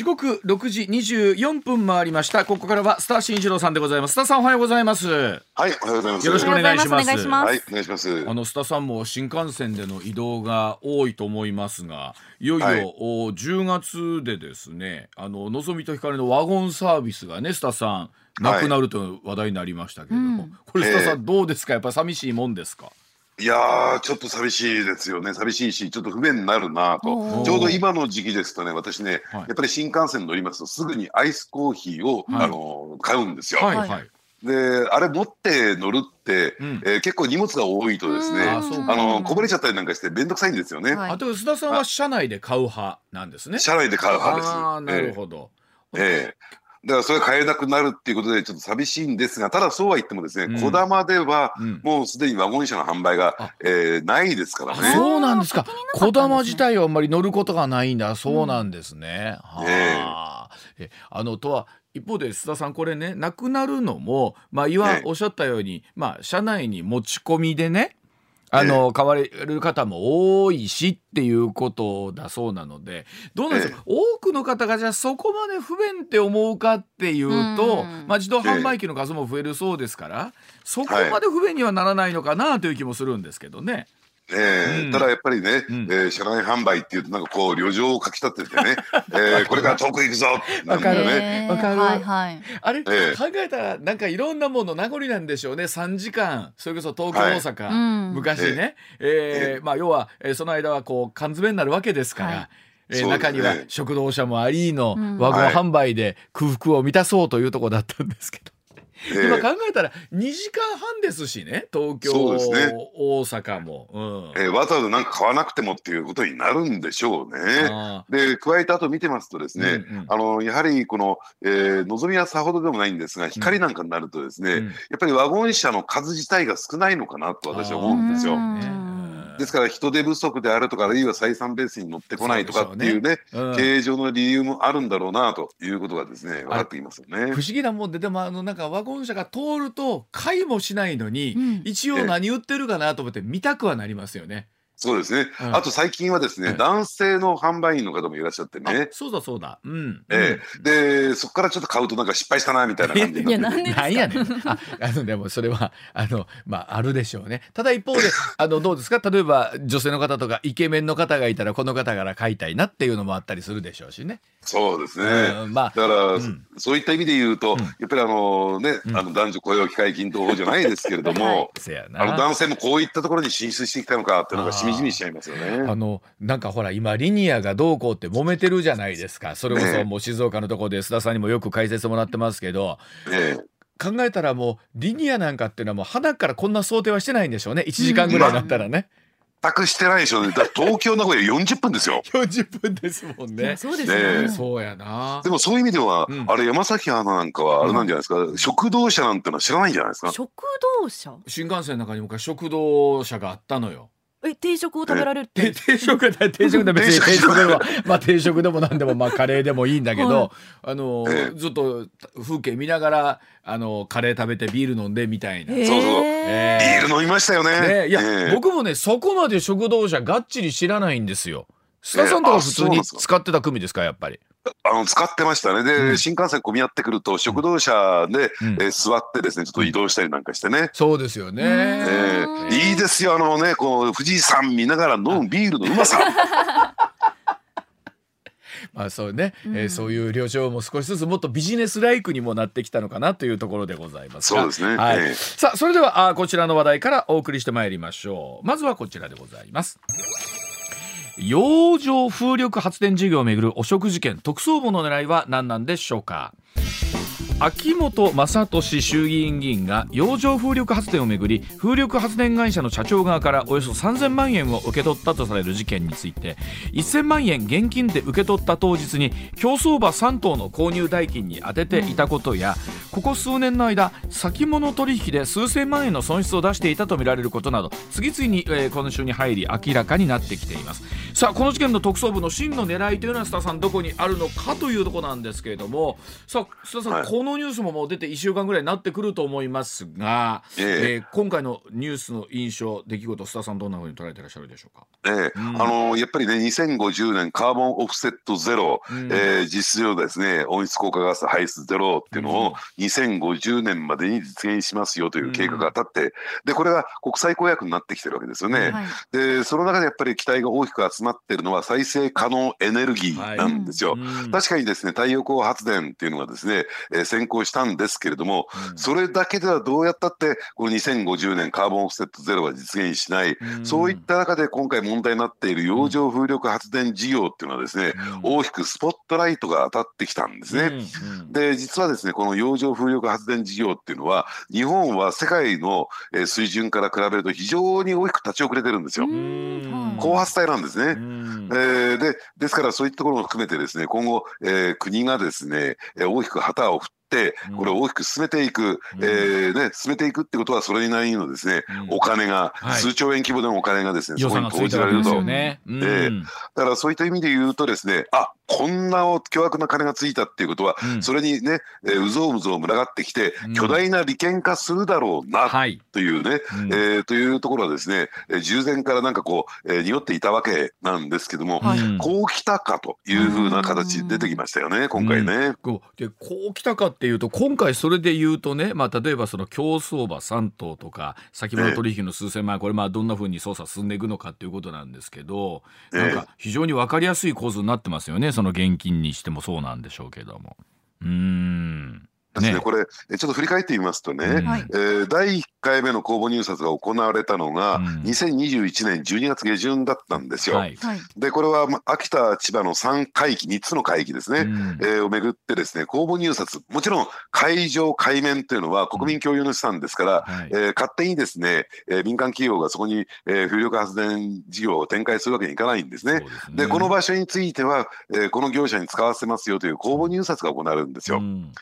時刻六時二十四分回りました。ここからはスター新一郎さんでございます。スターさんおはようございます。はいおはようございます。よろしくお願いします。お願いしますはいお願いします。あのスタさんも新幹線での移動が多いと思いますがいよいよ、はい。お10月でですねあののぞみと光のワゴンサービスがねスタさんなくなると話題になりましたけれども、うん。これスタさえんどうですか？やっぱ寂しいもんですか？いやーちょっと寂しいですよね。寂しいしちょっと不便になるなと。ちょうど今の時期ですとね私ね、はい。やっぱり新幹線乗りますとすぐにアイスコーヒーを、はい。あの買うんですよ、はいはい。はい、であれ持って乗るって、うん。えー結構荷物が多いとですねあのこぼれちゃったりなんかして面倒くさいんですよね、はい。あと須田さんは車内で買う派なんですね。車内で買う派です。ああなるほど、ええだからそれ買えなくなるっていうことでちょっと寂しいんですがただそうは言ってもですね、うんこだまではうんもうすでにワゴン車の販売あが、えーないですからあね。そうなんですか。こだま自体はあんまり乗ることがないんだ。そうなんですね。はあえあのとは一方で須田さんこれねなくなるのもまあいわええおっしゃったようにまあ車内に持ち込みでね。あの買われる方も多いしっていうことだそうなのでどうなんですか、多くの方がじゃあそこまで不便って思うかっていうと、うん。まあ、自動販売機の数も増えるそうですから、そこまで不便にはならないのかなという気もするんですけどね。うん。ええただやっぱりね、うん。えー車内販売っていうとなんかこう旅情をかき立ててね、えーこれから遠く行くぞってなるんだよね。わかる。はいはい。あれ、ええ。考えたらなんかいろんなもの名残なんでしょうね。3時間。それこそ東京、はい大阪、うん。昔ね、えーまあ、要は、えーその間はこう缶詰になるわけですから、はい。えーそうですね。中には食堂車もありのうん。ワゴンはい。販売で空腹を満たそうというところだったんですけど、ええ。今考えたら2時間半ですしね東京、そうですね。大阪も。うん。えーわざわざなんか買わなくてもっていうことになるんでしょうね。あで加えてあと見てますとですね、うんうん。あのやはりこの、えー、のぞみはさほどでもないんですが光なんかになるとですね、ーうん。やっぱりワゴン車の数自体が少ないのかなと私は思うんですよ。ですから人手不足であるとかあるいは採算ベースに乗ってこないとかっていうねうん経営上の理由もあるんだろうなということがですね分かってきますよね不。思議なもんででもあのなんかワゴン車が通ると買いもしないのに、うん一応何売ってるかなと思って見たくはなりますよね。そうですね、うんあと最近はですね、うん男性の販売員の方もいらっしゃってあね、そうだそうだ。うん。ええでそこからちょっと買うとなんか失敗したなみたいな感じになっていやなんでですか？なんやねん。あ、あのでもそれはあのまああるでしょうね。ただ一方で あのどうですか？例えば女性の方とかイケメンの方がいたらこの方から買いたいなっていうのもあったりするでしょうしね。そうですね、うんまあだから、うん。そういった意味で言うと、ん。やっぱりあのね、うん。あの男女雇用機会均等法じゃないですけれども。あの男性もこういったところに進出してきたのかっていうのがしみじみしちゃいますよね。あのなんかほら今リニアがどうこうって揉めてるじゃないですか。それこそねもう静岡のところで須田さんにもよく解説もらってますけどええ。考えたらもうリニアなんかっていうのはもう花からこんな想定はしてないんでしょうね。1時間ぐらいだったらね、全くしてないでしょうね。だ東京名古屋40分ですよ。40分ですもんね。そうですよねね。そうやなでもそういう意味では、うんあれ山崎アナなんかはあれなんじゃないですか、食堂車なんてのは知らないんじゃないですか？食堂車？新幹線の中に昔食堂車があったのよ。え定食を食べられるっでて。定食だ定食だ別に定 定食食でもまあ定食でも何でもまあカレーでもいいんだけど、はいあのええずっと風景見ながらあのカレー食べてビール飲んでみたいな。そうそうえビール飲みましたよね。ね、いや、ええ僕もねそこまで食堂車がっちり知らないんですよ。須田さんとか普通に使ってた組ですかやっぱり。あの使ってましたね。で、うん。新幹線混み合ってくると食堂車で、うん。えー座ってですねちょっと移動したりなんかしてね。そうですよね。うんえうん。ーいいですよあのねこう富士山見ながら飲むビールのうまさ。まあそうね、えーうんそういう旅情も少しずつもっとビジネスライクにもなってきたのかなというところでございますが。そうですね。はい。ええさあそれではあこちらの話題からお送りしてまいりましょう。まずはこちらでございます洋上風力発電事業をめぐる汚職事件特捜部の狙いは何なんでしょうか？秋元正俊衆議院議員が洋上風力発電をめぐり風力発電会社の社長側からおよそ3000万円を受け取ったとされる事件について1000万円現金で受け取った当日に競走馬3頭の購入代金に充てていたことやここ数年の間先物取引で数千万円の損失を出していたとみられることなど次々に、えー今週に入り明らかになってきています。さあこの事件の特捜部の真の狙いというのは須田さんどこにあるのかというところなんですけれどもさあ須田さん、はい。のニュースももう出て1週間ぐらいになってくると思いますが、ええ。えー今回のニュースの印象出来事須田さんどんなふうに捉えていらっしゃるでしょうか？ええ。うん。あのやっぱりね2050年カーボンオフセットゼロ、うん。えー実質上ですね温室効果ガス排出ゼロっていうのを2050年までに実現しますよという計画が立って、でこれが国際公約になってきてるわけですよね。はい。でその中でやっぱり期待が大きく集まっているのは再生可能エネルギーなんですよ。うん。確かにですね太陽光発電っていうのがですね、えー先行したんですけれども、それだけではどうやったってこの2050年カーボンオフセットゼロは実現しない、うん。そういった中で今回問題になっている洋上風力発電事業っていうのはですね、うん。大きくスポットライトが当たってきたんですね。うんうん。で実はですねこの洋上風力発電事業っていうのは日本は世界のえー水準から比べると非常に大きく立ち遅れてるんですよ。うん。高発帯なんですね。うん。えーでですからそういったところも含めてですね今後、えー国がですね、えー大きく旗を振ってうんこれを大きく進めていく、うん。えーね、進めていくってことはそれなりのですね、うん。お金が、はい。数兆円規模でのお金がですね予そこに投じられると。うん。ええ。だからそういった意味で言うとですねあこんな巨額な金がついたっていうことは、うん。それにね、えーうぞうむぞう群がってきて、うん。巨大な利権化するだろうなはい。というね、うん。えーというところはですね、えー従前からなんかこう、えー匂っていたわけなんですけども、はい。うんこう来たかというふうな形で出てきましたよね、今回ね。こうでこう来たかっていうと今回それで言うとね、まあ、例えばその競走馬3頭とか先物取引の数千万円これまあどんなふうに捜査進んでいくのかっていうことなんですけどええ。なんか非常に分かりやすい構図になってますよねその現金にしてもそうなんでしょうけども。うーんですね、これえちょっと振り返ってみますとね、うん。はい。えー第1回目の公募入札が行われたのが、うん。2021年12月下旬だったんですよ。はい。はい。でこれはま秋田千葉の3海域3つの海域ですね、うん。えーをめぐってですね公募入札もちろん海上海面というのは国民共有の資産ですから、はい。えー勝手にですね、えー民間企業がそこに、えー風力発電事業を展開するわけにいかないんですね。ですね。でこの場所については、えーこの業者に使わせますよという公募入札が行われるんですよ。うん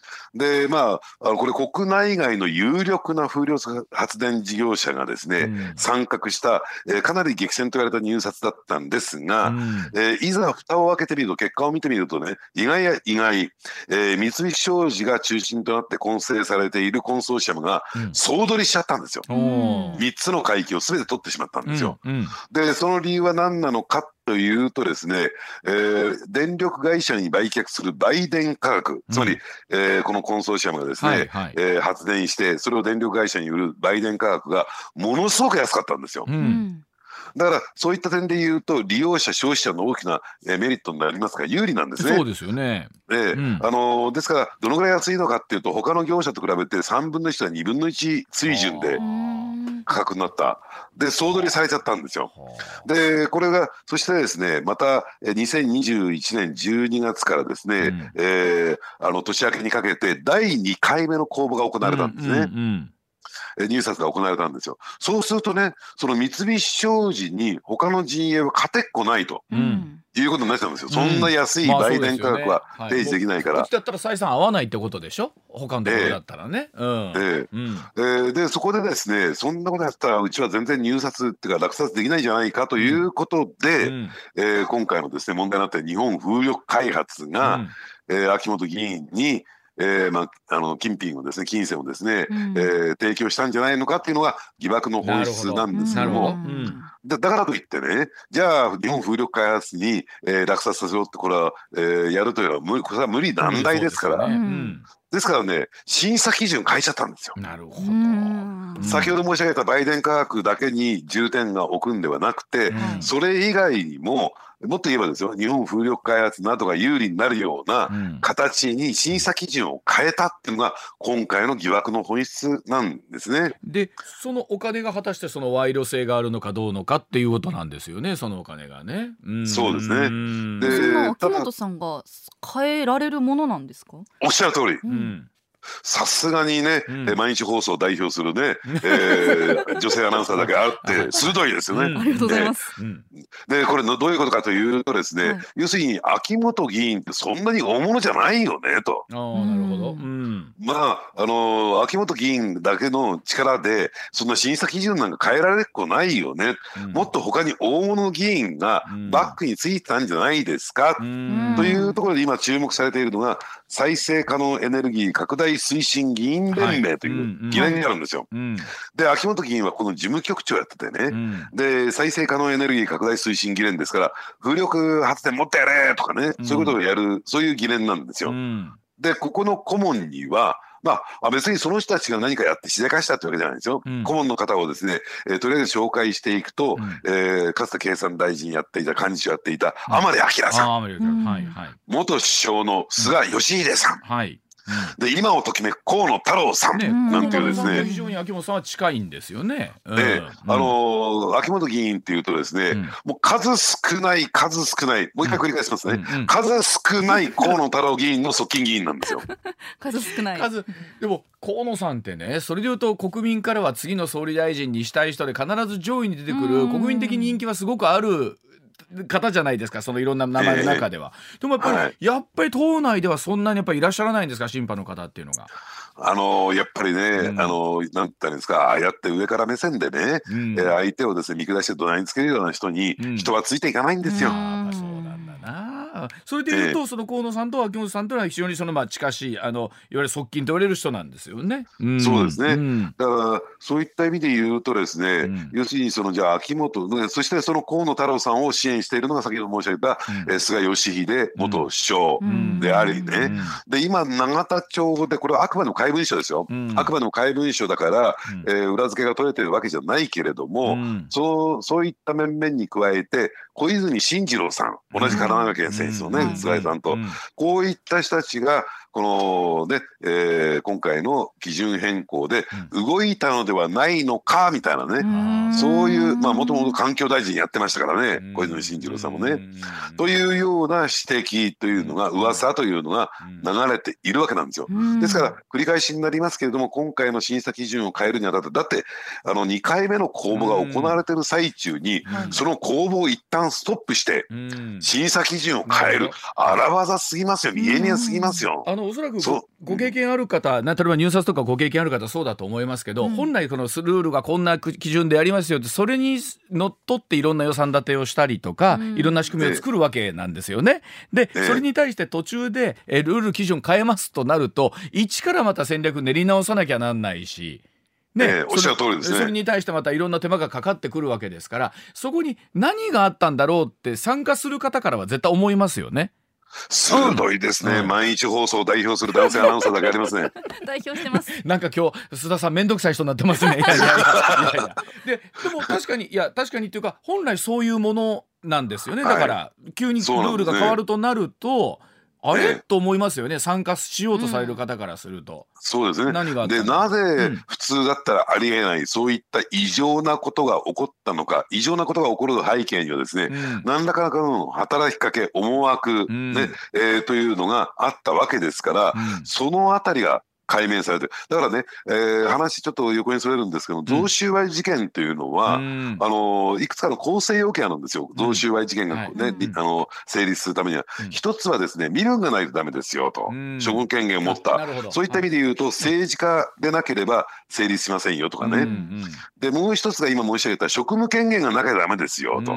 でまああのこれ国内外の有力な風力発電事業者がですね、うん。参画した、えーかなり激戦と言われた入札だったんですが、うん。えーいざ蓋を開けてみると結果を見てみるとね意外や意外、えー三菱商事が中心となって構成されているコンソーシアムがうん。総取りしちゃったんですよ。おー。3つの海域を全て取ってしまったんですよ。うんうん。でその理由は何なのかというとですね、えー電力会社に売却する売電価格つまり、うんえーこのコンソーシアムがですね、はいはいえー発電してそれを電力会社に売る売電価格がものすごく安かったんですよ。ううんんだからそういった点で言うと利用者消費者の大きなえーメリットになりますから有利なんですね。そうですよね。ええうんあのーですからどのぐらい安いのかっていうと他の業者と比べて3分の1は2分の1水準で価格になった。で総取りされちゃったんですよ。はでこれがそしてですねまたえー2021年12月からですね、うん。えーあの年明けにかけて第2回目の公募が行あわれたんですね。うんうんえ入札が行われたんですよ。そうするとね、その三菱商事に他の陣営は勝てっこないとうん。うんいうことになってたんですよ。うん。そんな安いまあ売電価格は提示できないから。こっち。だったら採算合わないってことでしょ？他のところだったらね。でそこでですねそんなことやったらうちは全然入札っていうか落札できないんじゃないかということで、うん。えー今回のですね問題になって日本風力開発が、うん。えー秋元議員に、えーまあ、あの金品をですね金銭をですね、うん。えー提供したんじゃないのかっていうのが疑惑の本質なんですけども。だだからといってねじゃあ日本風力開発に、えー落札させろってこれは、えーやるというのは無これは無理難題ですから、ですからね審査基準変えちゃったんですよ。うんなるほど。先ほど申し上げた売電価格だけに重点が置くんではなくて、うん。それ以外にももっと言えばですよ日本風力開発などが有利になるようなうん。形に審査基準を変えたっていうのが今回の疑惑の本質なんですね。でそのお金が果たしてその賄賂性があるのかどうのかっていうことなんですよねそのお金がね。ん。そうですね。ん。でそんな秋元さんが変えられるものなんですか？おっしゃる通り。うんさすがにね、うん。え毎日放送を代表するね、えー 女性アナウンサーだけあって鋭いですよね。うん。ありがとうございます。うん。でこれのどういうことかというとですね、はい。要するに秋元議員ってそんなに大物じゃないよねと。ああなるほど。ううん。まああの秋元議員だけの力でそんな審査基準なんか変えられっこないよね、うん。もっと他に大物議員がうん。バックについてたんじゃないですか、うん。というところで今注目されているのが再生可能エネルギー拡大推進議員連盟という議連があるんですよ。で秋元議員はこの事務局長やっててね、うんで再生可能エネルギー拡大推進議連ですから風力発電もっとやれとかね、そういうことをやるそういう議連なんですよ。うんでここの顧問にはまあ、別にその人たちが何かやってしでかしたってわけじゃないんですよ。うん顧問の方をですね、えーとりあえず紹介していくと、うんえーかつて経産大臣やっていた幹事長やっていたうん甘利明さん、うん元首相の菅義偉さん、はい。で今をときめく河野太郎さん、ねなんていうですね。非常に秋元さんは近いんですよね。うん。で、あのー秋元議員っていうとですね、うん。もう数少ない数少ないもう一回繰り返しますね、うんうん数少ない河野太郎議員の側近議員なんですよ。数少ない。数でも河野さんってねそれでいうと国民からは次の総理大臣にしたい人で必ず上位に出てくるうん。国民的人気はすごくある方じゃないですかそのいろんな名前の中では。でもやっぱり、はいやっぱり党内ではそんなにやっぱりいらっしゃらないんですか審判の方っていうのが。あのーやっぱりね、うんあのーなんていいんですかああやって上から目線でね、うんえー相手をですね見下して怒鳴りつけるような人にうん人はついていかないんですよ。うん。それでいうと、その河野さんと秋元さんというのは非常にそのまあ近しいあのいわゆる側近と言われる人なんですよね。ん。そうですね。ん。だからそういった意味で言うとですね、うん。要するにそのじゃあ秋元ねそしてその河野太郎さんを支援しているのが先ほど申し上げた、うん。えー菅義偉元首相うん。でありね、うん。で今永田町でこれはあくまでも怪文書ですよ、うん。あくまでも怪文書だから、うん。えー裏付けが取れてるわけじゃないけれども、うん。そうそういった面々に加えて小泉進次郎さん同じ神奈川県選手のね、うん菅井さんと、うん。こういった人たちがこのね、えー今回の基準変更で動いたのではないのかみたいなね、ん。そういうまあもともと環境大臣やってましたからね、うん。小泉進次郎さんもね。うん。というような指摘というのがうん。噂というのが流れているわけなんですよ。ですから繰り返しになりますけれども今回の審査基準を変えるにあたってだってあの2回目の公募が行われてる最中にはいその公募を一旦ストップしてうん。審査基準を変える。荒技すぎますよ。見え見えすぎますよ。あのおそらくごご経験ある方、な例えば入札とかご経験ある方そうだと思いますけど、うん本来このルールがこんな基準でやりますよってそれにのっとっていろんな予算立てをしたりとか、うんいろんな仕組みを作るわけなんですよね。で、ええそれに対して途中でえルール基準変えますとなると一からまた戦略練り直さなきゃなんないし。ええおっしゃる通りですねそれに対してまたいろんな手間がかかってくるわけですからそこに何があったんだろうって参加する方からは絶対思いますよね。鋭いですね、うん毎日放送を代表する男性アナウンサーだけありますね。代表してます。なんか今日須田さん面倒くさい人になってますね。いやいやいやいやいやででも確かにいや確かにっていうか本来そういうものなんですよね。だから、急にルールが変わるとなると。あれ、え？えと思いますよね。参加しようとされる方からすると、そうですね。何がでなぜうん。普通だったらありえないそういった異常なことが起こったのか異常なことが起こる背景にはですね、うん。何らかの働きかけ思惑、うん。ねえーというのがあったわけですから、うん。そのあたりが解明されて。るだからね、えー話ちょっと横にそれるんですけど贈収賄事件というのは、うん。あのいくつかの構成要件あるんですよ、うん。贈収賄事件が、はい。ねうん。あの成立するためには、うん。一つはですね身分がないとダメですよと、うん。処分権限を持った。そういった意味で言うと、政治家でなければ成立しませんよとかね、うん。うん。でもう一つが今申し上げた職務権限がなきゃダメですよと。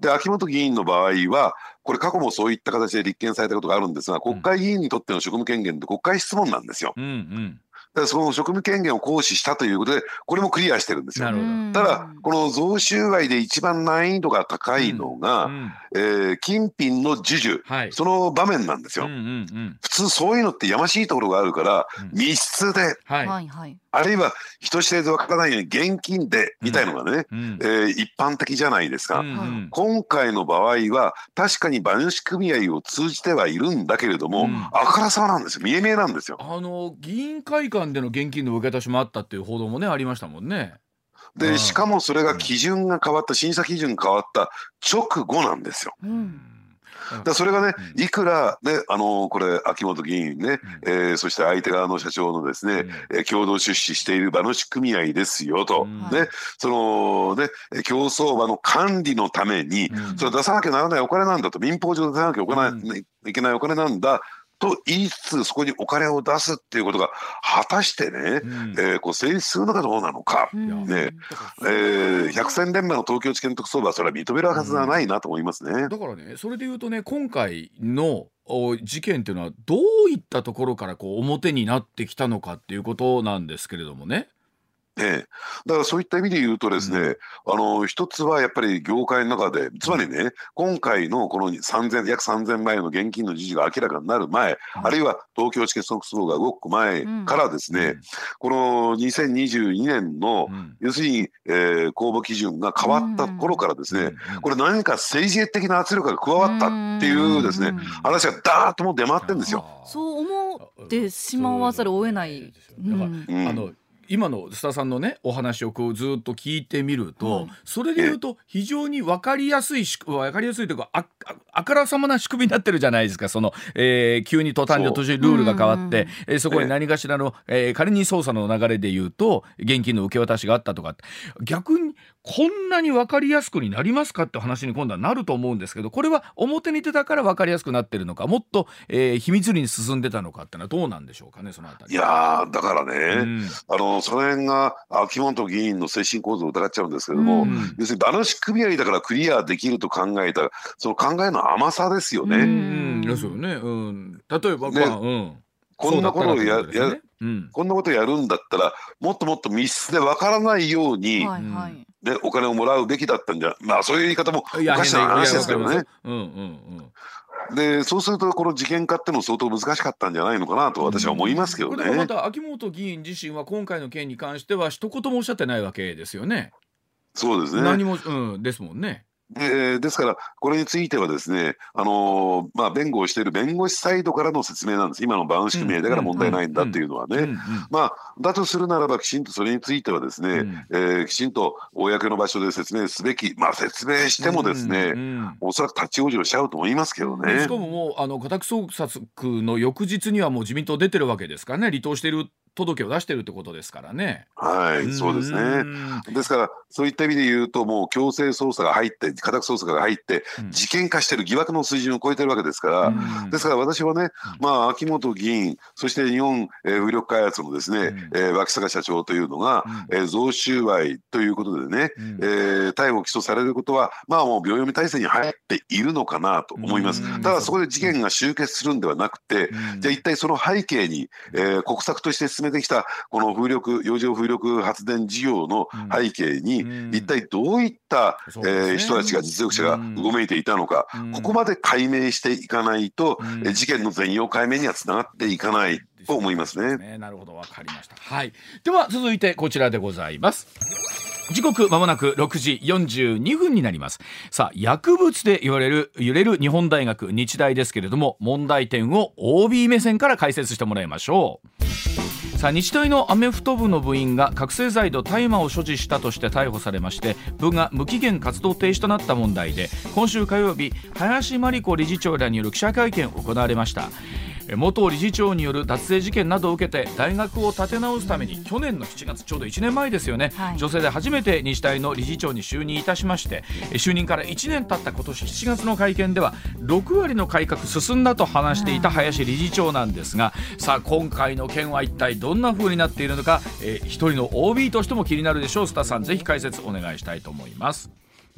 うんで秋元議員の場合はこれ過去もそういった形で立件されたことがあるんですが国会議員にとっての職務権限って国会質問なんですよ。うんうん。だからその職務権限を行使したということでこれもクリアしてるんですよ。な。るほど。うん。ただこの贈収賄で一番難易度が高いのが、うん。えー金品の授受。はい。その場面なんですよ。うんうんうん。普通そういうのってやましいところがあるから、うん。密室ではい、はいはい。あるいは人知れずわからないように現金でみたいのがね、うんえー一般的じゃないですか。うんうん今回の場合は確かに馬主組合を通じてはいるんだけれども、うんあからさまなんですよ見え見えなんですよ。あの議員会館での現金の受け渡しもあったっていう報道もねありましたもんね。うんでしかもそれが基準が変わった審査基準が変わった直後なんですよ。うん。らそれがね、いくらね、あのこれ秋元議員ね、えーそして相手側の社長のですね、えー共同出資している馬主組合ですよと、うん。ね、そのね競走馬の管理のために、うん。それ出さなきゃならないお金なんだと。民法上出さなきゃお金、いけないお金なんだと言いつつそこにお金を出すっていうことが果たしてね、うんえーこう成立するのかどうなのか。うんねえー、百戦錬磨の東京地検特捜部はそれは認めるはずはないなと思いますね。だからねそれで言うとね今回のお事件っていうのはどういったところからこう表になってきたのかっていうことなんですけれどもね。ええ、だからそういった意味で言うとですね、あの一つはやっぱり業界の中でつまりね今回のこの3000約3000万円の現金の事実が明らかになる前、あるいは東京地検特捜が動く前からですね、この2022年の、うん。要するに、えー公募基準が変わった頃からですね、うん。これ何か政治的な圧力が加わったっていうですね、うん。話がダーッともう出回ってるんですよ。そう思ってしまわざるを得ない。だからうんうん。あの今の須田さんのねお話をこうずっと聞いてみると、はい。それで言うと非常に分かりやすいし分かりやすいというかあああからさまな仕組みになってるじゃないですか。その、えー急に途端に途中にルールが変わって、えーそこに何かしらの、えー仮に捜査の流れで言うと現金の受け渡しがあったとか逆にこんなに分かりやすくになりますかって話に今度はなると思うんですけどこれは表に出たから分かりやすくなってるのかもっと、えー秘密裏に進んでたのかってのはどうなんでしょうかねそのあたり。いやーだからね、うんあのその辺が秋元議員の精神構造を疑っちゃうんですけれども、うん要するに馬主組合だからクリアできると考えたその考えの甘さですよね。ううんん、ですよね。うん、例えば、ねまあ、うん。こんなことをやそうだったらってことですよやねうん。こんなことやるんだったらもっともっと密室でわからないように、はいはい。ね、お金をもらうべきだったんじゃまあそういう言い方もおかしな話ですけどねいやわか。りますうんうんでそうするとこの事件化ってのも相当難しかったんじゃないのかなと私は思いますけうん。どね。これでもまた秋元議員自身は今回の件に関しては一言もおっしゃってないわけですよね。そうですね何も、うん、ですもんね。でですから、これについてはですね、あのーまあ、弁護をしている弁護士サイドからの説明なんです、今の馬主組合だから問題ないんだっていうのはね。まあ、だとするならば、きちんとそれについてはですね、うん。えーきちんと公の場所で説明すべき、まあ、説明してもですね、うんうん。おそらく立ち往生しちゃうと思いますけどね。し。かももうあの家宅捜索の翌日にはもう自民党出てるわけですからね。離党している届を出してるってことですからね。はい、そうですね。んですから、そういった意味で言うと、もう強制捜査が入って、家宅捜索が入って、うん。事件化してる疑惑の水準を超えてるわけですから、うん。ですから私はね、まあ、秋元議員、そして日本、えー風力開発のですね、うん。えー脇坂社長というのが、うん。えー贈収賄ということでね、うん。えー逮捕・起訴されることは、まあもう秒読み体制に入っているのかなと思います。うん。ただそこで事件が終結するんではなくて、うん。じゃあ一体その背景に、えー国策として進めてきたこの風力洋上風力発電事業の背景に、うん一体どういった、そうえー人たちが実力者がうごめいていたのか、うんここまで解明していかないと、う事件の全容解明にはつながっていかないと思いますね。なるほどわかりました。はい。では続いてこちらでございます。時刻まもなく6時42分になります。さあ薬物で言われる揺れる日本大学日大ですけれども問題点を OB 目線から解説してもらいましょう。さあ日大のアメフト部の部員が覚醒剤と大麻を所持したとして逮捕されまして部が無期限活動停止となった問題で今週火曜日林真理子理事長らによる記者会見行われました。元理事長による脱税事件などを受けて大学を立て直すために去年の7月ちょうど1年前ですよね、はい。女性で初めて日大の理事長に就任いたしましてえ就任から1年経った今年7月の会見では6割の改革進んだと話していた林理事長なんですがさあ今回の件は一体どんな風になっているのか、えー一人の OB としても気になるでしょう。スタさんぜひ解説お願いしたいと思います。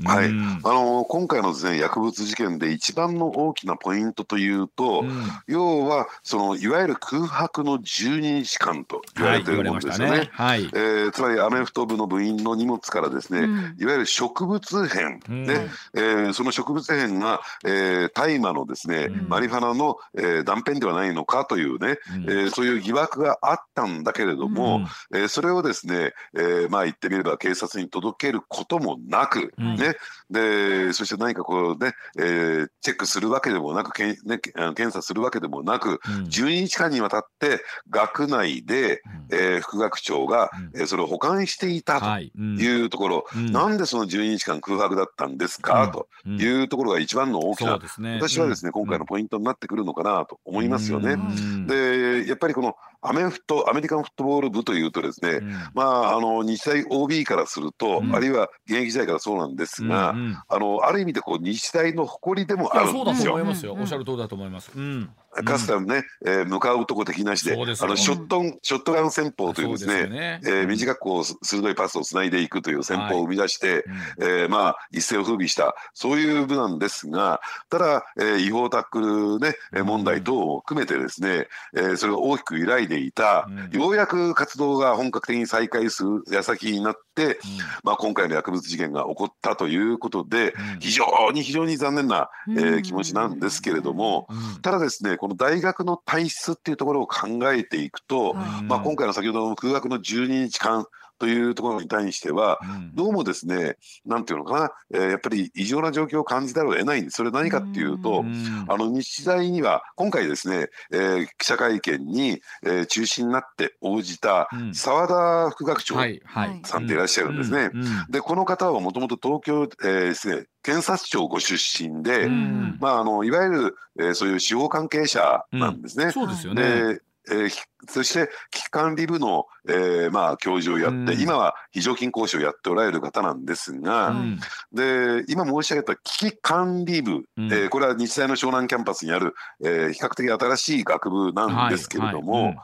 はい、うん。あの今回のですね薬物事件で一番の大きなポイントというと、うん。要はそのいわゆる空白の12日間と言わはい、れているものですよね。ね。はい。えーつまりアメフト部の部員の荷物からですね、うんいわゆる植物片、うん。ねえーその植物片が、えー大麻のですね、うん。マリファナの、えー断片ではないのかというね、うん。えーそういう疑惑があったんだけれども、うん。えーそれをですね、えーまあ言ってみれば警察に届けることもなく、うん。ねね。でそして何かこうね、えーチェックするわけでもなくけん、ね、検査するわけでもなく、うん。12日間にわたって学内で、うん。えー副学長が、うん。えーそれを保管していたとはい。うところ、うん。なんでその12日間空白だったんですか、とうん。いうところが一番の大きな、ね。私はですね、うん。今回のポイントになってくるのかなと思いますよね。うん。でやっぱりこのアメフトアメリカンフットボール部というとですね、うん。まあ、あの日大 OB からすると、うん。あるいは現役時代からそうなんですが、うんうんあのある意味でこう日大の誇りでもいあるやそうんだとですよ。思いますよ、うん。おっしゃる通りだと思います。うん、かつてはね、えー向かうとこ敵なしでであのショットンショットガン戦法というですねすよね。えー短くこう鋭いパスをつないでいくという戦法を生み出して、うん。えーまあ一世を風靡したそういう部なんですがただ、えー違法タックル、ね、えー問題等を含めてですね、えーそれが大きく揺らいでいた、うん。ようやく活動が本格的に再開する矢先になって、うまあ、今回の薬物事件が起こったということでん。非常に非常に残念な、えーうん。気持ちなんですけれども。うん。ただですねこの大学の体質っていうところを考えていくと、はい。まあ、今回の先ほどの空学の12日間というところに対してはうん。どうもですねなんていうのかな、えーやっぱり異常な状況を感じざるを得ないんです。それ何かっていうと、うん。あの日大には今回ですね、えー記者会見に、えー中心になって応じたうん。澤田副学長さんでいらっしゃるんですね。うんうん。でこの方はもともと東京、えーですね、検察庁ご出身で、うん。まあ、あのいわゆる、えーそういう司法関係者なんですね。そうですよね。でえーひそして危機管理部の、えーまあ、教授をやって、うん。今は非常勤講師をやっておられる方なんですが、うん。で今申し上げた危機管理部、うん。えーこれは日大の湘南キャンパスにある、えー比較的新しい学部なんですけれども、はいはい。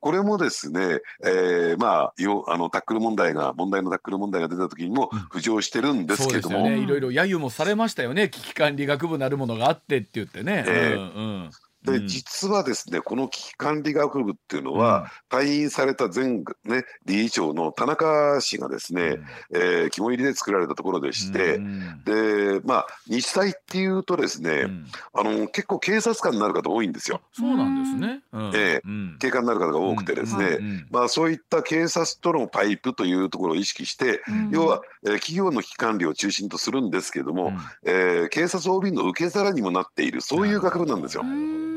これもですね、えーまあよあのタックル問題が問題のタックル問題が出た時にもうん。浮上してるんですけれども、そうですよね。いろいろ揶揄もされましたよね。危機管理学部なるものがあってって言ってね。ええうんうんでうん。実はですねこの危機管理学部っていうのは、退院された前、ね、理事長の田中氏がですね、えー肝入りで作られたところでして、うんでまあ日大っていうとですね、うん。あの結構警察官になる方多いんですよ。そうなんですね。うん。ええ。うん。警官になる方が多くてですね、うんうんまあ、そういった警察とのパイプというところを意識して、うん。要は、えー企業の危機管理を中心とするんですけれども、うん。えー警察 OB の受け皿にもなっているそういう学部なんですよ。う。ん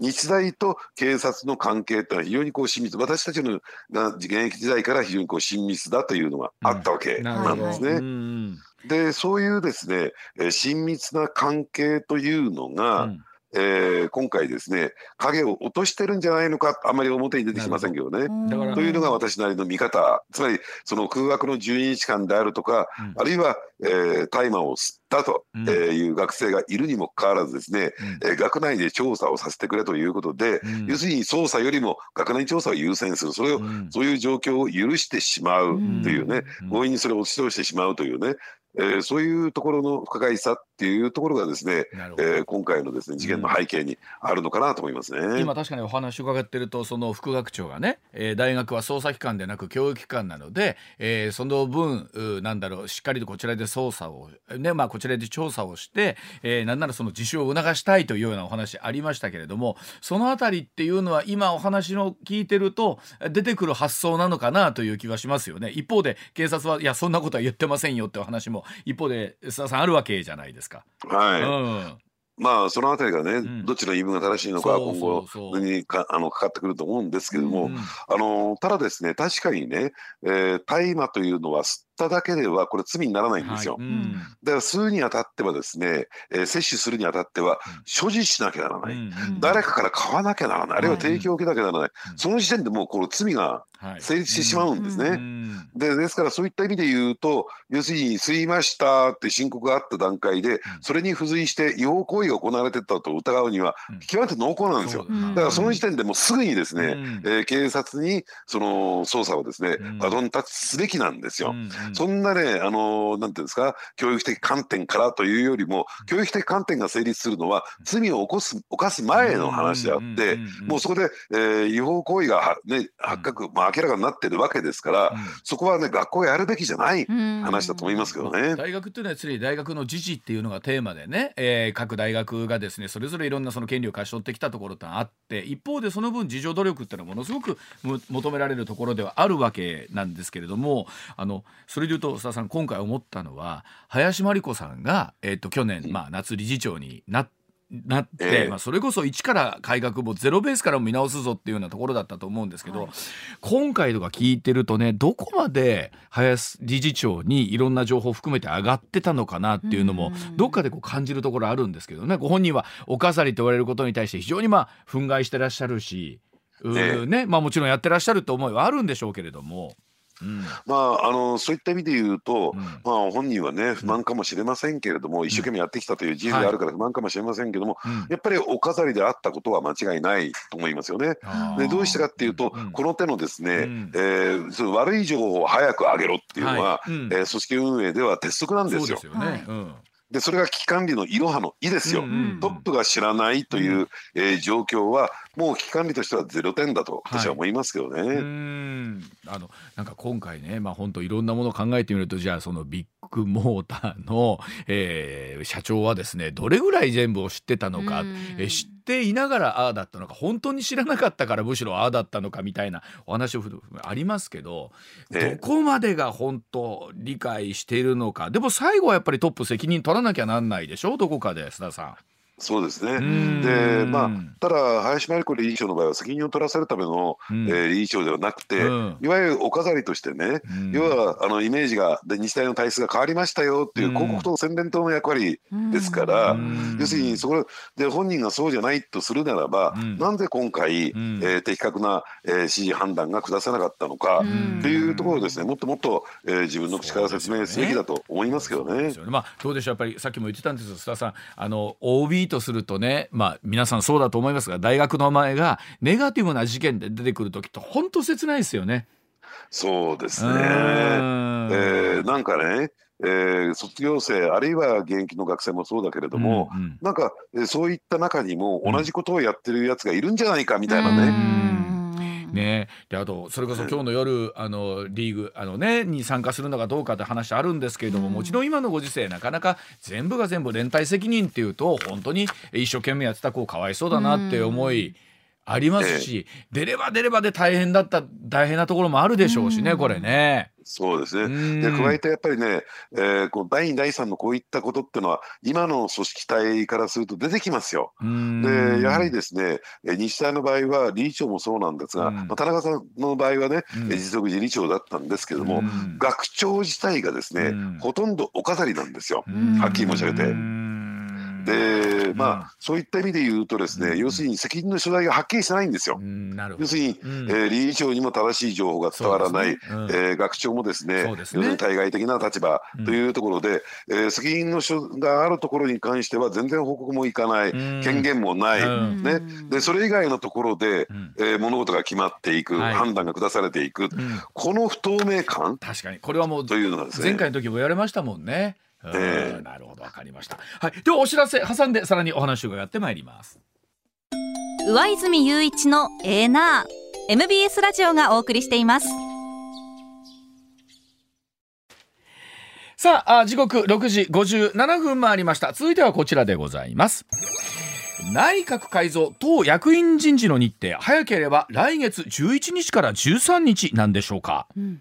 日大と警察の関係ってのは非常にこう親密私たちのが現役時代から非常にこう親密だというのがあったわけなんですね。うん。でそういうですね、えー親密な関係というのが、うんえー今回ですね影を落としてるんじゃないのかあんまり表に出てきませんけどね。だからというのが私なりの見方。つまりその空白の12日間であるとか、うん。あるいは、えー大麻を吸ったという学生がいるにもかかわらずですね、えー学内で調査をさせてくれということで、うん。要するに捜査よりも学内調査を優先する。それを、うん。そういう状況を許してしまうというね、うん。強引にそれを押し通してしまうというね、えーそういうところの不可解さっていうところがですね、えー今回のですね事件の背景にあるのかなと思いますね。今確かにお話を伺ってるとその副学長がね、えー大学は捜査機関でなく教育機関なので、えーその分うなんだろうしっかりとこちらで捜査をねまあこちらで調査をして、えーなんならその自首を促したいというようなお話ありましたけれどもそのあたりっていうのは今お話の聞いてると出てくる発想なのかなという気はしますよね。一方で警察はいやそんなことは言ってませんよってお話も一方で須田さんあるわけじゃないですか。はい、うん。まあそのあたりがね、ん。どっちの言い分が正しいのか今後にかあのかかってくると思うんですけども、うんあのただですね確かにね、えー大麻というのは吸っただけではこれ罪にならないんですよ。はい。うん。だから吸うにあたってはですね、えー摂取するにあたってはうん。所持しなきゃならない、うん誰かから買わなきゃならない。あるいは提供を受けなきゃならない、うん。その時点でもうこの罪がはい。成立してしまうんですね。うんでですからそういった意味で言うと要するに吸いましたって申告があった段階でそれに付随して違法行為が行われてたと疑うにはうん。極めて濃厚なんですよ。だからその時点でもうすぐにですね、うん。えー警察にその捜査をですねうん。バトンタッチすべきなんですよ。そんなね、あのなんていうんですか、教育的観点からというよりも、教育的観点が成立するのは、罪を起こす犯す前の話であって、もうそこで、えー違法行為がは、ね、発覚、まあ、明らかになってるわけですから、そこはね、学校がやるべきじゃない話だと思いますけどね。大学っていうのは常に大学の自治っていうのがテーマでね、えー各大学がですねそれぞれいろんなその権利を勝ち取ってきたところってあって一方でその分自助努力っていうのはものすごくむ求められるところではあるわけなんですけれどもあのそそれでいうと須田さん今回思ったのは林真理子さんが、えー、と去年、まあ、夏理事長になってなって、えー、まあ、それこそ一から改革もゼロベースから見直すぞっていうようなところだったと思うんですけど、はい、今回とか聞いてるとねどこまで林理事長にいろんな情報を含めて上がってたのかなっていうのもどっかでこう感じるところあるんですけどね。ご本人はお飾りと言われることに対して非常にまあ憤慨してらっしゃるし、えー、ねまあ、もちろんやってらっしゃるって思いはあるんでしょうけれども。うん、まあ、あのそういった意味で言うと、うん、まあ、本人はね不満かもしれませんけれども、うん、一生懸命やってきたという事実があるから不満かもしれませんけども、はい、やっぱりお飾りであったことは間違いないと思いますよね。でどうしてかっていうと、この手のですね、うん、えー、その悪い情報を早く上げろっていうのは、はい、えー、組織運営では鉄則なんですよ。そうですよね、でそれが危機管理のいろはの「い」ですよ、うんうん、トップが知らないという、うん、えー、状況はもう危機管理としてはゼロ点だと私は思いますけどね。はい、あのなんか今回ね、まあ、本当いろんなものを考えてみるとじゃあそのビッグモーターの、えー、社長はですねどれぐらい全部を知ってたのか、えー、知っていながらああだったのか本当に知らなかったからむしろああだったのかみたいなお話をありますけど、どこまでが本当理解しているのか。でも最後はやっぱりトップ責任取らなきゃなんないでしょ？どこかで須田さん。そうですね。で、まあ、ただ、林真理子理事長の場合は、責任を取らせるための、うん、えー、理事長ではなくて、うん、いわゆるお飾りとしてね、うん、要はあのイメージが、で日大の体質が変わりましたよっていう、広告と宣伝塔の役割ですから、要するに、そこで本人がそうじゃないとするならば、なんで今回、えー、的確な、えー、指示判断が下せなかったのかっていうところをですね、もっともっと、えー、自分の口から説明すべきだと思いますけどね。ね。まあ、どうでしょう、やっぱりさっきも言ってたんです須田さん、あの OB とするとね、まあ、皆さんそうだと思いますが大学の前がネガティブな事件で出てくる時って本当切ないですよね。そうですね。えー、なんかね、えー、卒業生あるいは現役の学生もそうだけれども、うんうん、なんか、えー、そういった中にも同じことをやってるやつがいるんじゃないかみたいなね。ね、であとそれこそ今日の夜あのリーグあの、ね、に参加するのかどうかって話あるんですけれども、もちろん今のご時世なかなか全部が全部連帯責任っていうと本当に一生懸命やってた子かわいそうだなって思い。ありますし、出れば出ればで大変だった大変なところもあるでしょうしね、これね。そうですね。で加えてやっぱりね、えー、こう第2第3のこういったことっていうのは今の組織体からすると出てきますよ。でやはりですね日大の場合は理事長もそうなんですが、まあ、田中さんの場合はね、持続理事長だったんですけども、学長自体がですね、ほとんどお飾りなんですよ。はっきり申し上げて。でまあ、そういった意味で言うとですね、要するに責任の所在がはっきりしてないんですよ。要するに、えー、理事長にも正しい情報が伝わらない、ね。うん、えー、学長もですね、ね、要するに対外的な立場というところで、えー、責任の所があるところに関しては全然報告もいかない、権限もない、ね、でそれ以外のところで、えー、物事が決まっていく、はい、判断が下されていく、この不透明感確かに。これはもうというのがです、ね、前回の時も言われましたもんね。えー、なるほどわかりました。はい、ではお知らせ挟んでさらにお話をやってまいります。上泉雄一のエーナー。MBS ラジオがお送りしています。さあ時刻6時57分回りました。続いてはこちらでございます。内閣改造党役員人事の日程早ければ来月11日から13日なんでしょうか、うん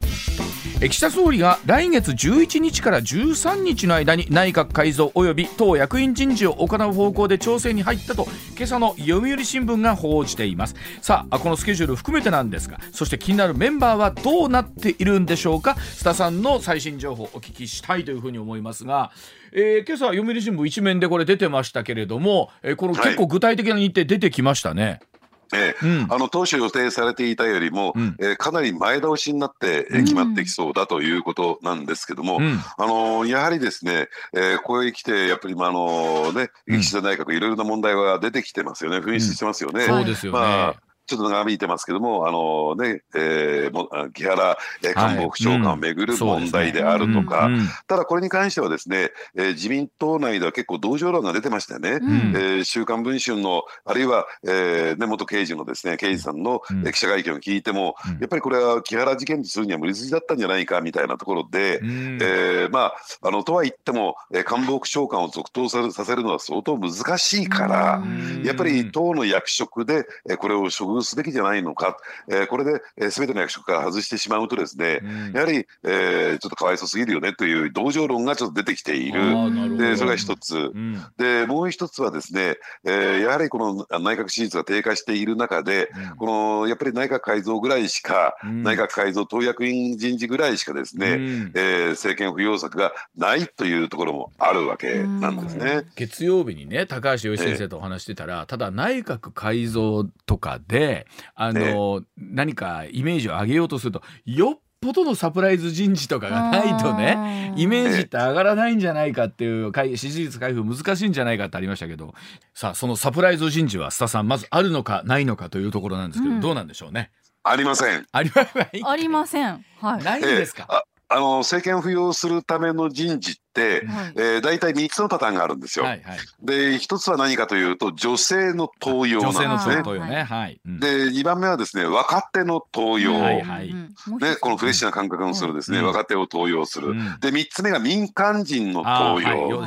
岸田総理が来月11日から13日の間に内閣改造及び党役員人事を行う方向で調整に入ったと今朝の読売新聞が報じています。さあこのスケジュール含めてなんですがそして気になるメンバーはどうなっているんでしょうか？須田さんの最新情報をお聞きしたいというふうに思いますが、えー、今朝読売新聞一面でこれ出てましたけれども、えー、この結構具体的な日程出てきましたね。はいえー、うん、あの当初予定されていたよりも、うん、えー、かなり前倒しになって、えー、決まってきそうだということなんですけども、うん、あのやはりですね、えー、ここへ来てやっぱり、まあのね、岸田内閣いろいろな問題が出てきてますよね噴出してますよね。そうですよね、まあちょっと長引いてますけども、あのね、えー、も木原官房副長官をめぐる問題であるとか、ただこれに関してはですね、えー、自民党内では結構同情論が出てましたよね。うん、えー、週刊文春の、あるいは、えー、根本刑事のですね、刑事さんの、うん、記者会見を聞いても、うん、やっぱりこれは木原事件とするには無理筋だったんじゃないかみたいなところで、うん、えー、まあ、あの、とは言っても、えー、官房副長官を続投させるのは相当難しいから、やっぱり党の役職で、えー、これを処遇遇すべきじゃないのか、えーこれで、えー、全ての役職から外してしまうとですね、うん。やはり、えーちょっとかわいそうすぎるよねという同情論がちょっと出てきていある。でそれが一つ。うん。でもう一つはですね、えーやはりこのあ内閣支持率が低下している中で、このやっぱり内閣改造ぐらいしか、うん。内閣改造党役員人事ぐらいしかですね、うん。えー政権浮揚策がないというところもあるわけなんですね。月曜日にね高橋洋一先生とお話してたら、ただ内閣改造とかであの、何かイメージを上げようとするとよっぽどのサプライズ人事とかがないとねイメージって上がらないんじゃないかっていう回支持率回復難しいんじゃないかってありましたけどさあそのサプライズ人事は須田さんまずあるのかないのかというところなんですけど、うん。どうなんでしょうね？ありません。ありません。ありません。はい。ないんですか、えーああの政権浮揚するための人事って、はい。えー、大体3つのパターンがあるんですよ。はいはい。で1つは何かというと女性の登用なんですね。登用ね。はい、うん。で2番目はですね若手の登用、はいはい。ね、このフレッシュな感覚のするですね、うん。若手を登用する。うん。で3つ目が民間人の登用。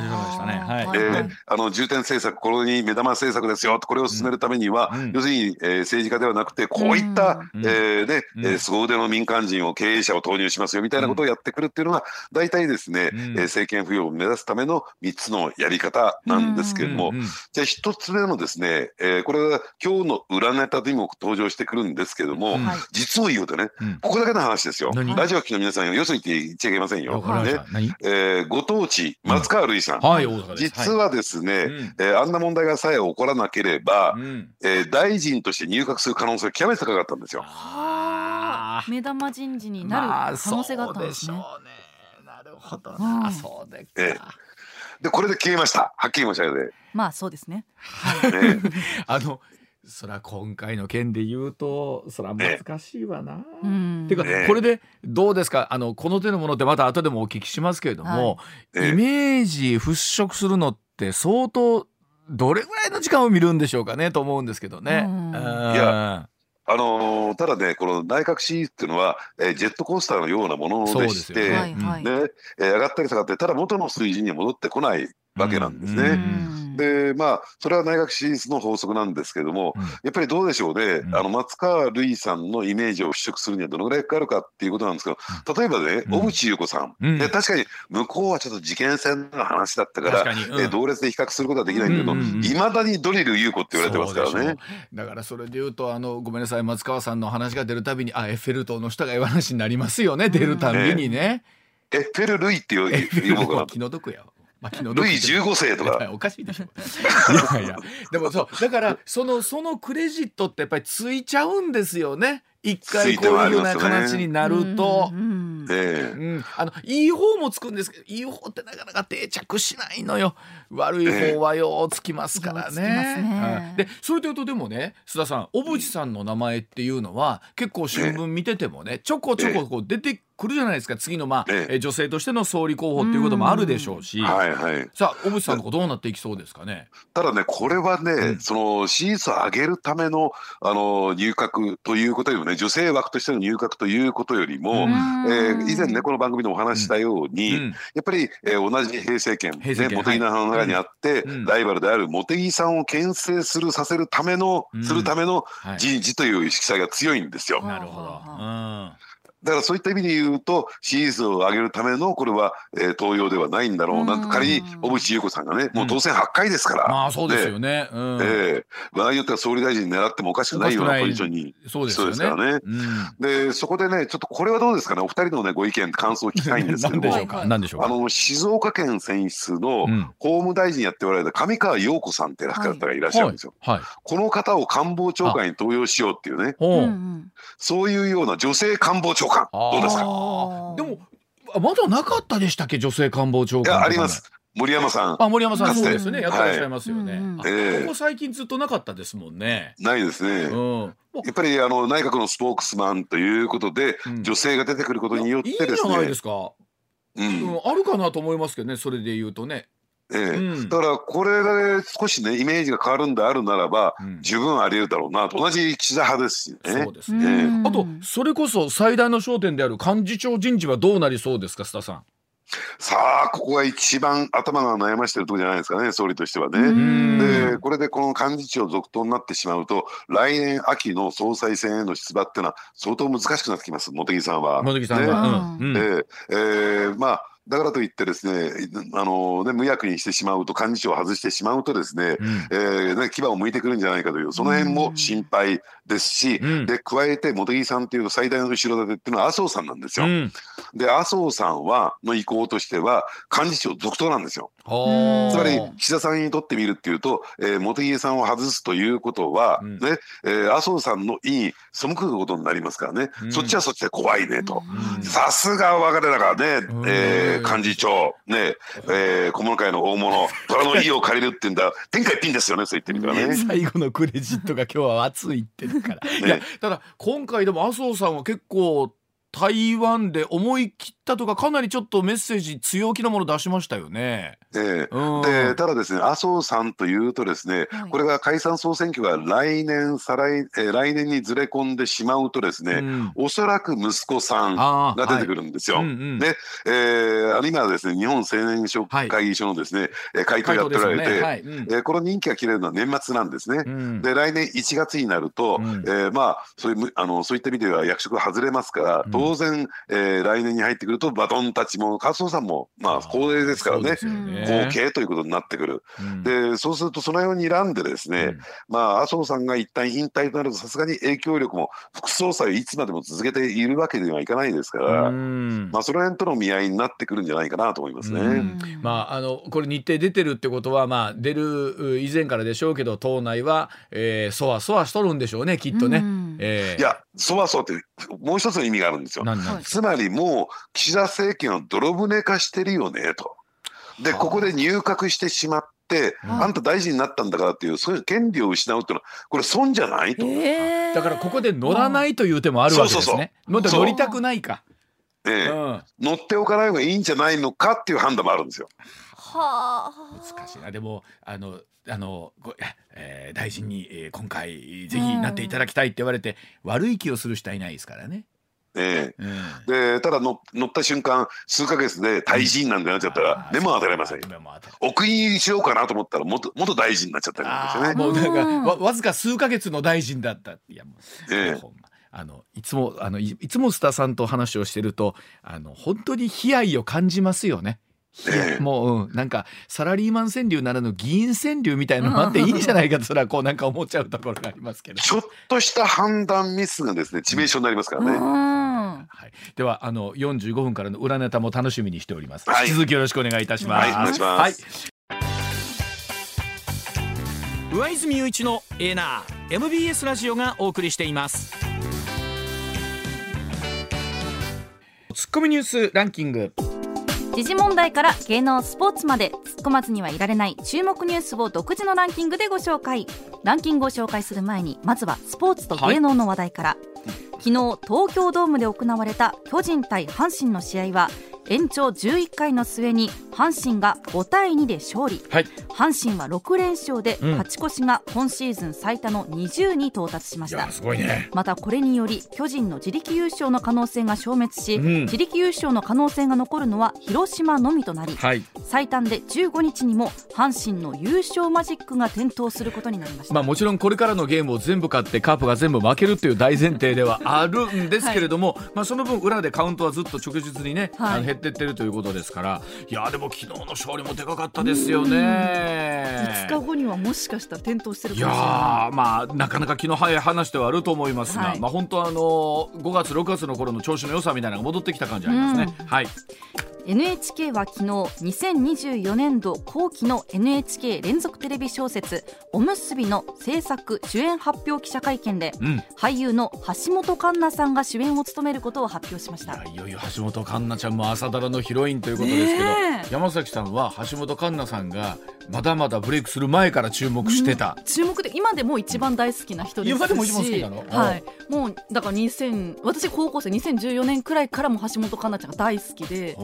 あの重点政策、これに目玉政策ですよ、これを進めるためには、うん。要するに、えー政治家ではなくて、こういった、うん。えーねうん。えー凄腕の民間人を経営者を投入しますよみたいなことをやってくるっていうのが、大体ですね、うん。えー政権浮揚を目指すための3つのやり方なんですけれども、じゃあ1つ目のですね、えーこれは今日の裏ネタにも登場してくるんですけども、実を言うとね、うん。ここだけの話ですよ。何？ラジオ機の皆さん、よそに言って言っちゃいけませんよ。ね。えーご当地、松川るいさん。実はですね、えーあんな問題がさえ起こらなければ、うん。えー大臣として入閣する可能性が極めて高かったんですよ。目玉人事になる可能性があったんですね。るほどうんな。そうでっか。えで、これで消えました。はっきり申し上げて。まあそうですね。はい。ね あのそら今回の件で言うとそら難しいわな。うんていうか、ええこれでどうですか？あのこの手のものってまた後でもお聞きしますけれども、ええイメージ払拭するのって相当どれぐらいの時間を見るんでしょうかねと思うんですけどね。いやあのーただね、この内閣支持っていうのは、えージェットコースターのようなものでして、ね。えー上がったり下がったり、ただ元の水準には戻ってこないわけなんですね。ううんでまあそれは内閣支持率の法則なんですけども、うん。やっぱりどうでしょうね、うん。あの松川るいさんのイメージを払拭するにはどのぐらいかかるかっていうことなんですけど、例えばね、うん。小渕優子さん、うん。で確かに向こうはちょっと事件線の話だったから、うん。えー同列で比較することはできないんだけど、いまだにドリル優子って言われてますからね。だからそれで言うとあのごめんなさい松川さんの話が出るたびにあエッフェル塔の人がいう話になりますよね出るたびにね。エッフェル・ルイっていうエッフェル塔言う気の毒や。まあ、ルイ15世とか。おかしいでしょ。いやいやでもそうだからそのそのクレジットってやっぱりついちゃうんですよね。一回こういうような形になると。うんええうん、あのいい方もつくんですけどいい方ってなかなか定着しないのよ悪い方はようつきますからね。ねうんでそれというとでもね須田さん小渕さんの名前っていうのは結構新聞見ててもねちょこちょここう出てくるじゃないですか。次の、まあええ。え女性としての総理候補っていうこともあるでしょうし。はいはい、さあ小渕さんのとこどうなっていきそうですかね。ただね、これはね、うん。その支持率を上げるためのあの入閣ということよりもね、女性枠としての入閣ということよりも、うん。えー以前ね、この番組でもお話ししたように、うん。やっぱり、えー同じ平成権、平成権ね、茂木派の中にあって、うん。ライバルである茂木さんを牽制するさせるための、うん。するためのはい。人事という意識さが強いんですよ。うんなるほど。うんだからそういった意味で言うと、支持率を上げるための、これは、えー登用ではないんだろうなと、うん仮に小渕優子さんがね、もう当選8回ですから。まあそうですよね。うんええ場合によっては総理大臣狙ってもおかしくないようなポジションに。そうですよね。そうですからねうんで、そこでね、ちょっとこれはどうですかね、お二人のね、ご意見、感想を聞きたいんですけども何でしょう、か？何でしょうか？あの、静岡県選出のうん法務大臣やっておられた上川陽子さんって方がいらっしゃるんですよ。はい。この方を官房長官に登用しようっていうね、そういうような女性官房長官、どうですか？でもあまだなかったでしたっけ女性官房長官いや、あります。森山さん。あ森山さんそうですよね。やってらっしゃいますよね、ここ最近ずっとなかったですもんね。ないですね。うん。やっぱりあの内閣のスポークスマンということで、うん。女性が出てくることによっていいですねじゃないで、すか、ううんん、あるかなと思いますけどねそれで言うとね、ええ。うん。だからこれが少しねイメージが変わるんであるならば、うん。十分あり得るだろうなと。同じ岸田派ですしね。そう。ですね、うん。あとそれこそ最大の焦点である幹事長人事はどうなりそうですか須田さん。そさあここが一番頭が悩ましてるところじゃないですかね総理としてはね。ん。でこれでこの幹事長続投になってしまうと来年秋の総裁選への出馬っていうのは相当難しくなってきます茂木さんは。茂木さんは、うん。うん。えーえーまあだからといってですねあのね無役にしてしまうと幹事長を外してしまうとですね、うん。えーね、牙を向いてくるんじゃないかというその辺も心配ですし、うん。で加えて茂木さんという最大の後ろ盾っていうのは麻生さんなんですよ。うん。で麻生さんはの意向としては幹事長続投なんですよ。つまり岸田さんにとってみるっていうと、えー、茂木さんを外すということは、うん。ねえー麻生さんの意に背くことになりますからね、うん。そっちはそっちで怖いねと。うん。さすが我々らがね、えうん。ー幹事長、ねえー小物会の大物、虎の意を借りるっていうんだ、天下一品ですよね、そう言ってみたらね。最後のクレジットが今日は熱いってるから、いやただ今回でも麻生さんは結構台湾で思い切ったとかかなりちょっとメッセージ強気なもの出しましたよね。えうん。ーでただですね麻生さんというとですね、はい。これが解散総選挙が来年再来、えー来年にずれ込んでしまうとですね、うん。おそらく息子さんが出てくるんですよ。はい。うんうん。で、えーあの今はですね日本青年書はい会議所のですね、えー会頭やっておられて、ね。はい。うん。えーこの任期が切れるのは年末なんですね。うん。で来年1月になると、うん。えーまあそういうむあのそういった意味では役職外れますから、うん当然、えー来年に入ってくるとバトンタッチも加藤さんもまあ高齢ですからね。後継ということになってくる。うん。でそうするとそのように選んでですね、うん。まあ麻生さんが一旦引退となるとさすがに影響力も副総裁をいつまでも続けているわけにはいかないですから、うん。まあその辺との見合いになってくるんじゃないかなと思いますね。うん。まあ、あのこれ日程出てるってことは、まあ、出るう以前からでしょうけど党内は、えー、そわそわしとるんでしょうねきっとね。うん。えー。いやそわそわってもう一つの意味があるんですよ。つまりもう岸田政権を泥船化してるよねと。ではあここで入閣してしまって、うんあんた大臣になったんだからっていうそういう権利を失うっていうのはこれ損じゃないと。えーだからここで乗らないという手もあるわけですね。まだ乗りたくないか。ええうん乗っておかない方がいいんじゃないのかっていう判断もあるんですよ。はあ。難しいな。でもあのあのご、えー大臣に、えー今回ぜひなっていただきたいって言われて、悪い気をする人はいないですからね。え。うん。えでただ乗乗った瞬間数ヶ月で大臣なんてなっちゃったら目も当たれません。お国にしようかなと思ったら元元大臣になっちゃったりなんですよね。もうなんかわわずか数ヶ月の大臣だったいやもう、ええ。ほんま。あのいつもあのいいつも須田さんと話をしてるとあの本当に悲哀を感じますよね。もう、うん、なんかサラリーマン川柳ならぬ議員川柳みたいなのもあっていいんじゃないかとそれはこうなんか思っちゃうところがありますけど。ちょっとした判断ミスがですね致命傷になりますからね。はい、ではあの45分からの裏ネタも楽しみにしております。はい引き続きよろしくお願いいたします。はいお願いしますはい上泉雄一のエーナー MBS ラジオがお送りしています。ツッコミニュースランキング。時事問題から芸能スポーツまで突っ込まずにはいられない注目ニュースを独自のランキングでご紹介。ランキングを紹介する前にまずはスポーツと芸能の話題から、昨日東京ドームで行われた巨人対阪神の試合は延長11回の末に阪神が5対2で勝利。はい。阪神は6連勝でうん。勝ち越しが今シーズン最多の20に到達しました、いやすごいね。またこれにより巨人の自力優勝の可能性が消滅し、うん。自力優勝の可能性が残るのは広島のみとなりはい。最短で15日にも阪神の優勝マジックが点灯することになりました、まあもちろんこれからのゲームを全部勝ってカープが全部負けるっていう大前提ではあるんですけれども、まあその分裏でカウントはずっと直実にね、はい減ってってるということですからいやでも昨日の勝利もでかかったですよね。5日後にはもしかしたら転倒してるいかもしれないやーまあなかなか気の早い話ではあると思いますが、はいまあ本当あの5月6月の頃の調子の良さみたいなのが戻ってきた感じありますね。はい。NHK は昨日2024年度後期の NHK 連続テレビ小説「おむすび」の制作主演発表記者会見でうん。俳優の橋本環奈さんが主演を務めることを発表しましたいよいよ橋本環奈ちゃんも朝ドラのヒロインということですけど、ねえ山崎さんは橋本環奈さんがまだまだブレイクする前から注目してた。注目で今でも一番大好きな人ですし。今でも一番好きなの？はい。もうだから2000私高校生2014年くらいからも橋本環奈ちゃんが大好きで。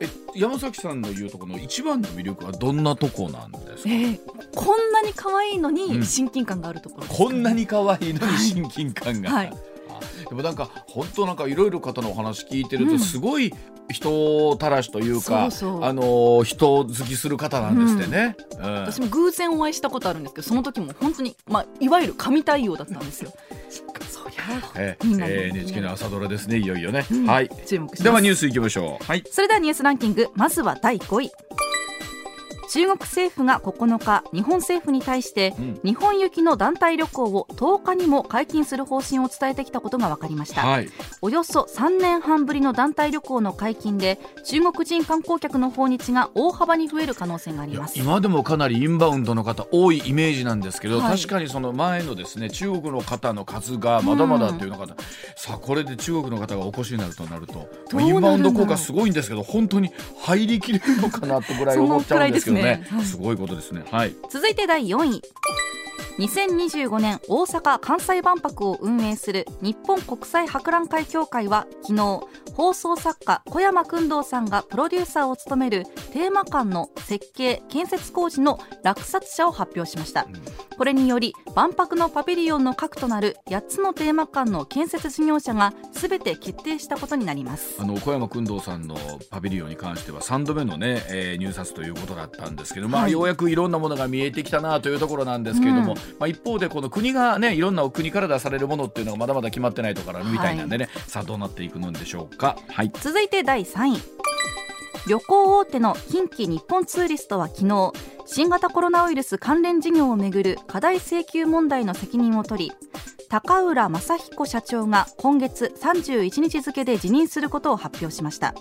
え山崎さんの言うところの一番の魅力はどんなとこなんですか、えーこんなに可愛いのうん。に親近感があるところですこんなに可愛いのに親近感が、はい。あでもなんか本当なんかいろいろ方のお話聞いてるとすごい人たらしというか、そうそうあの人好きする方なんですってね。うん私も偶然お会いしたことあるんですけどその時も本当に、まあ、いわゆる神対応だったんですよ。そりゃええー NHK の朝ドラですねいよいよね。うんはい。注目しますではニュースいきましょう。はい。それではニュースランキングまずは第5位中国政府が9日日本政府に対して、うん。日本行きの団体旅行を10日にも解禁する方針を伝えてきたことが分かりました、はい。およそ3年半ぶりの団体旅行の解禁で中国人観光客の訪日が大幅に増える可能性があります。今でもかなりインバウンドの方多いイメージなんですけど、はい。確かにその前のですね中国の方の数がまだまだっていうのが、さあこれで中国の方がお越しになるとなるとインバウンド効果すごいんですけど本当に入りきれるのかなってぐらい思っちゃうんですけどね。そのくらい。すごいことですね。はい。続いて第4位2025年大阪・関西万博を運営する日本国際博覧会協会は昨日放送作家小山君堂さんがプロデューサーを務めるテーマ館の設計・建設工事の落札者を発表しました。これにより万博のパビリオンの核となる8つのテーマ館の建設事業者が全て決定したことになります。あの小山君堂さんのパビリオンに関しては3度目のね、えー入札ということだったんですけど、まあはい。ようやくいろんなものが見えてきたなというところなんですけれども、うんまあ、一方でこの国がねいろんな国から出されるものっていうのがまだまだ決まってないところみたいなんでね、さあどうなっていくのでしょうか。はい。続いて第3位。旅行大手の近畿日本ツーリストは昨日新型コロナウイルス関連事業をめぐる過大請求問題の責任を取り高浦正彦社長が今月31日付で辞任することを発表しました。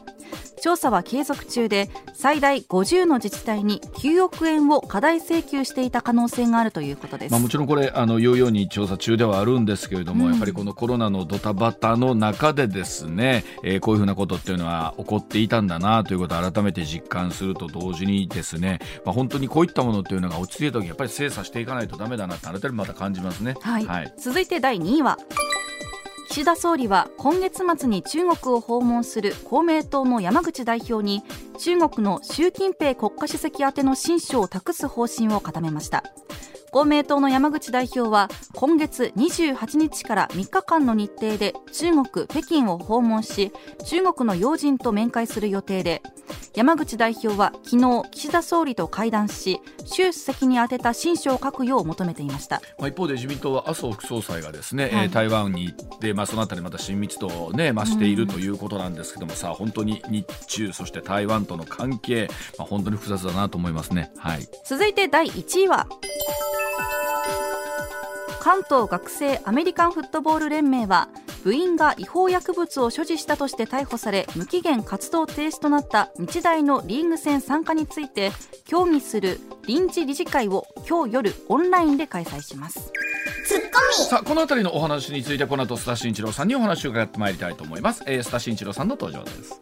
調査は継続中で最大50の自治体に9億円を過大請求していた可能性があるということです、まあ、もちろんこれあの言うように調査中ではあるんですけれども、うん。やっぱりこのコロナのドタバタの中でですね、えーこういうふうなことっていうのは起こっていたんだなということを改めて実感すると同時にですね、まあ、本当にこういったものっていうのが落ち着いた時やっぱり精査していかないとダメだなって改めてまた感じますね。はい。はい。続いて第2位は。岸田総理は今月末に中国を訪問する公明党の山口代表に中国の習近平国家主席宛ての親書を託す方針を固めました。公明党の山口代表は今月28日から3日間の日程で中国・北京を訪問し中国の要人と面会する予定で山口代表は昨日岸田総理と会談し習主席に宛てた親書を書くよう求めていました。まあ、一方で自民党は麻生副総裁がですね、はい。えー台湾に行って、まあ、そのあたりまた親密度を、ね、増しているということなんですけども、さあ本当に日中そして台湾との関係、まあ、本当に複雑だなと思いますね。はい。続いて第1位は関東学生アメリカンフットボール連盟は部員が違法薬物を所持したとして逮捕され無期限活動停止となった日大のリーグ戦参加について協議する臨時理事会を今日夜オンラインで開催します。さあこのあたりのお話についてこの後須田慎一郎さんにお話を伺ってまいりたいと思います、えー、須田慎一郎さんの登場です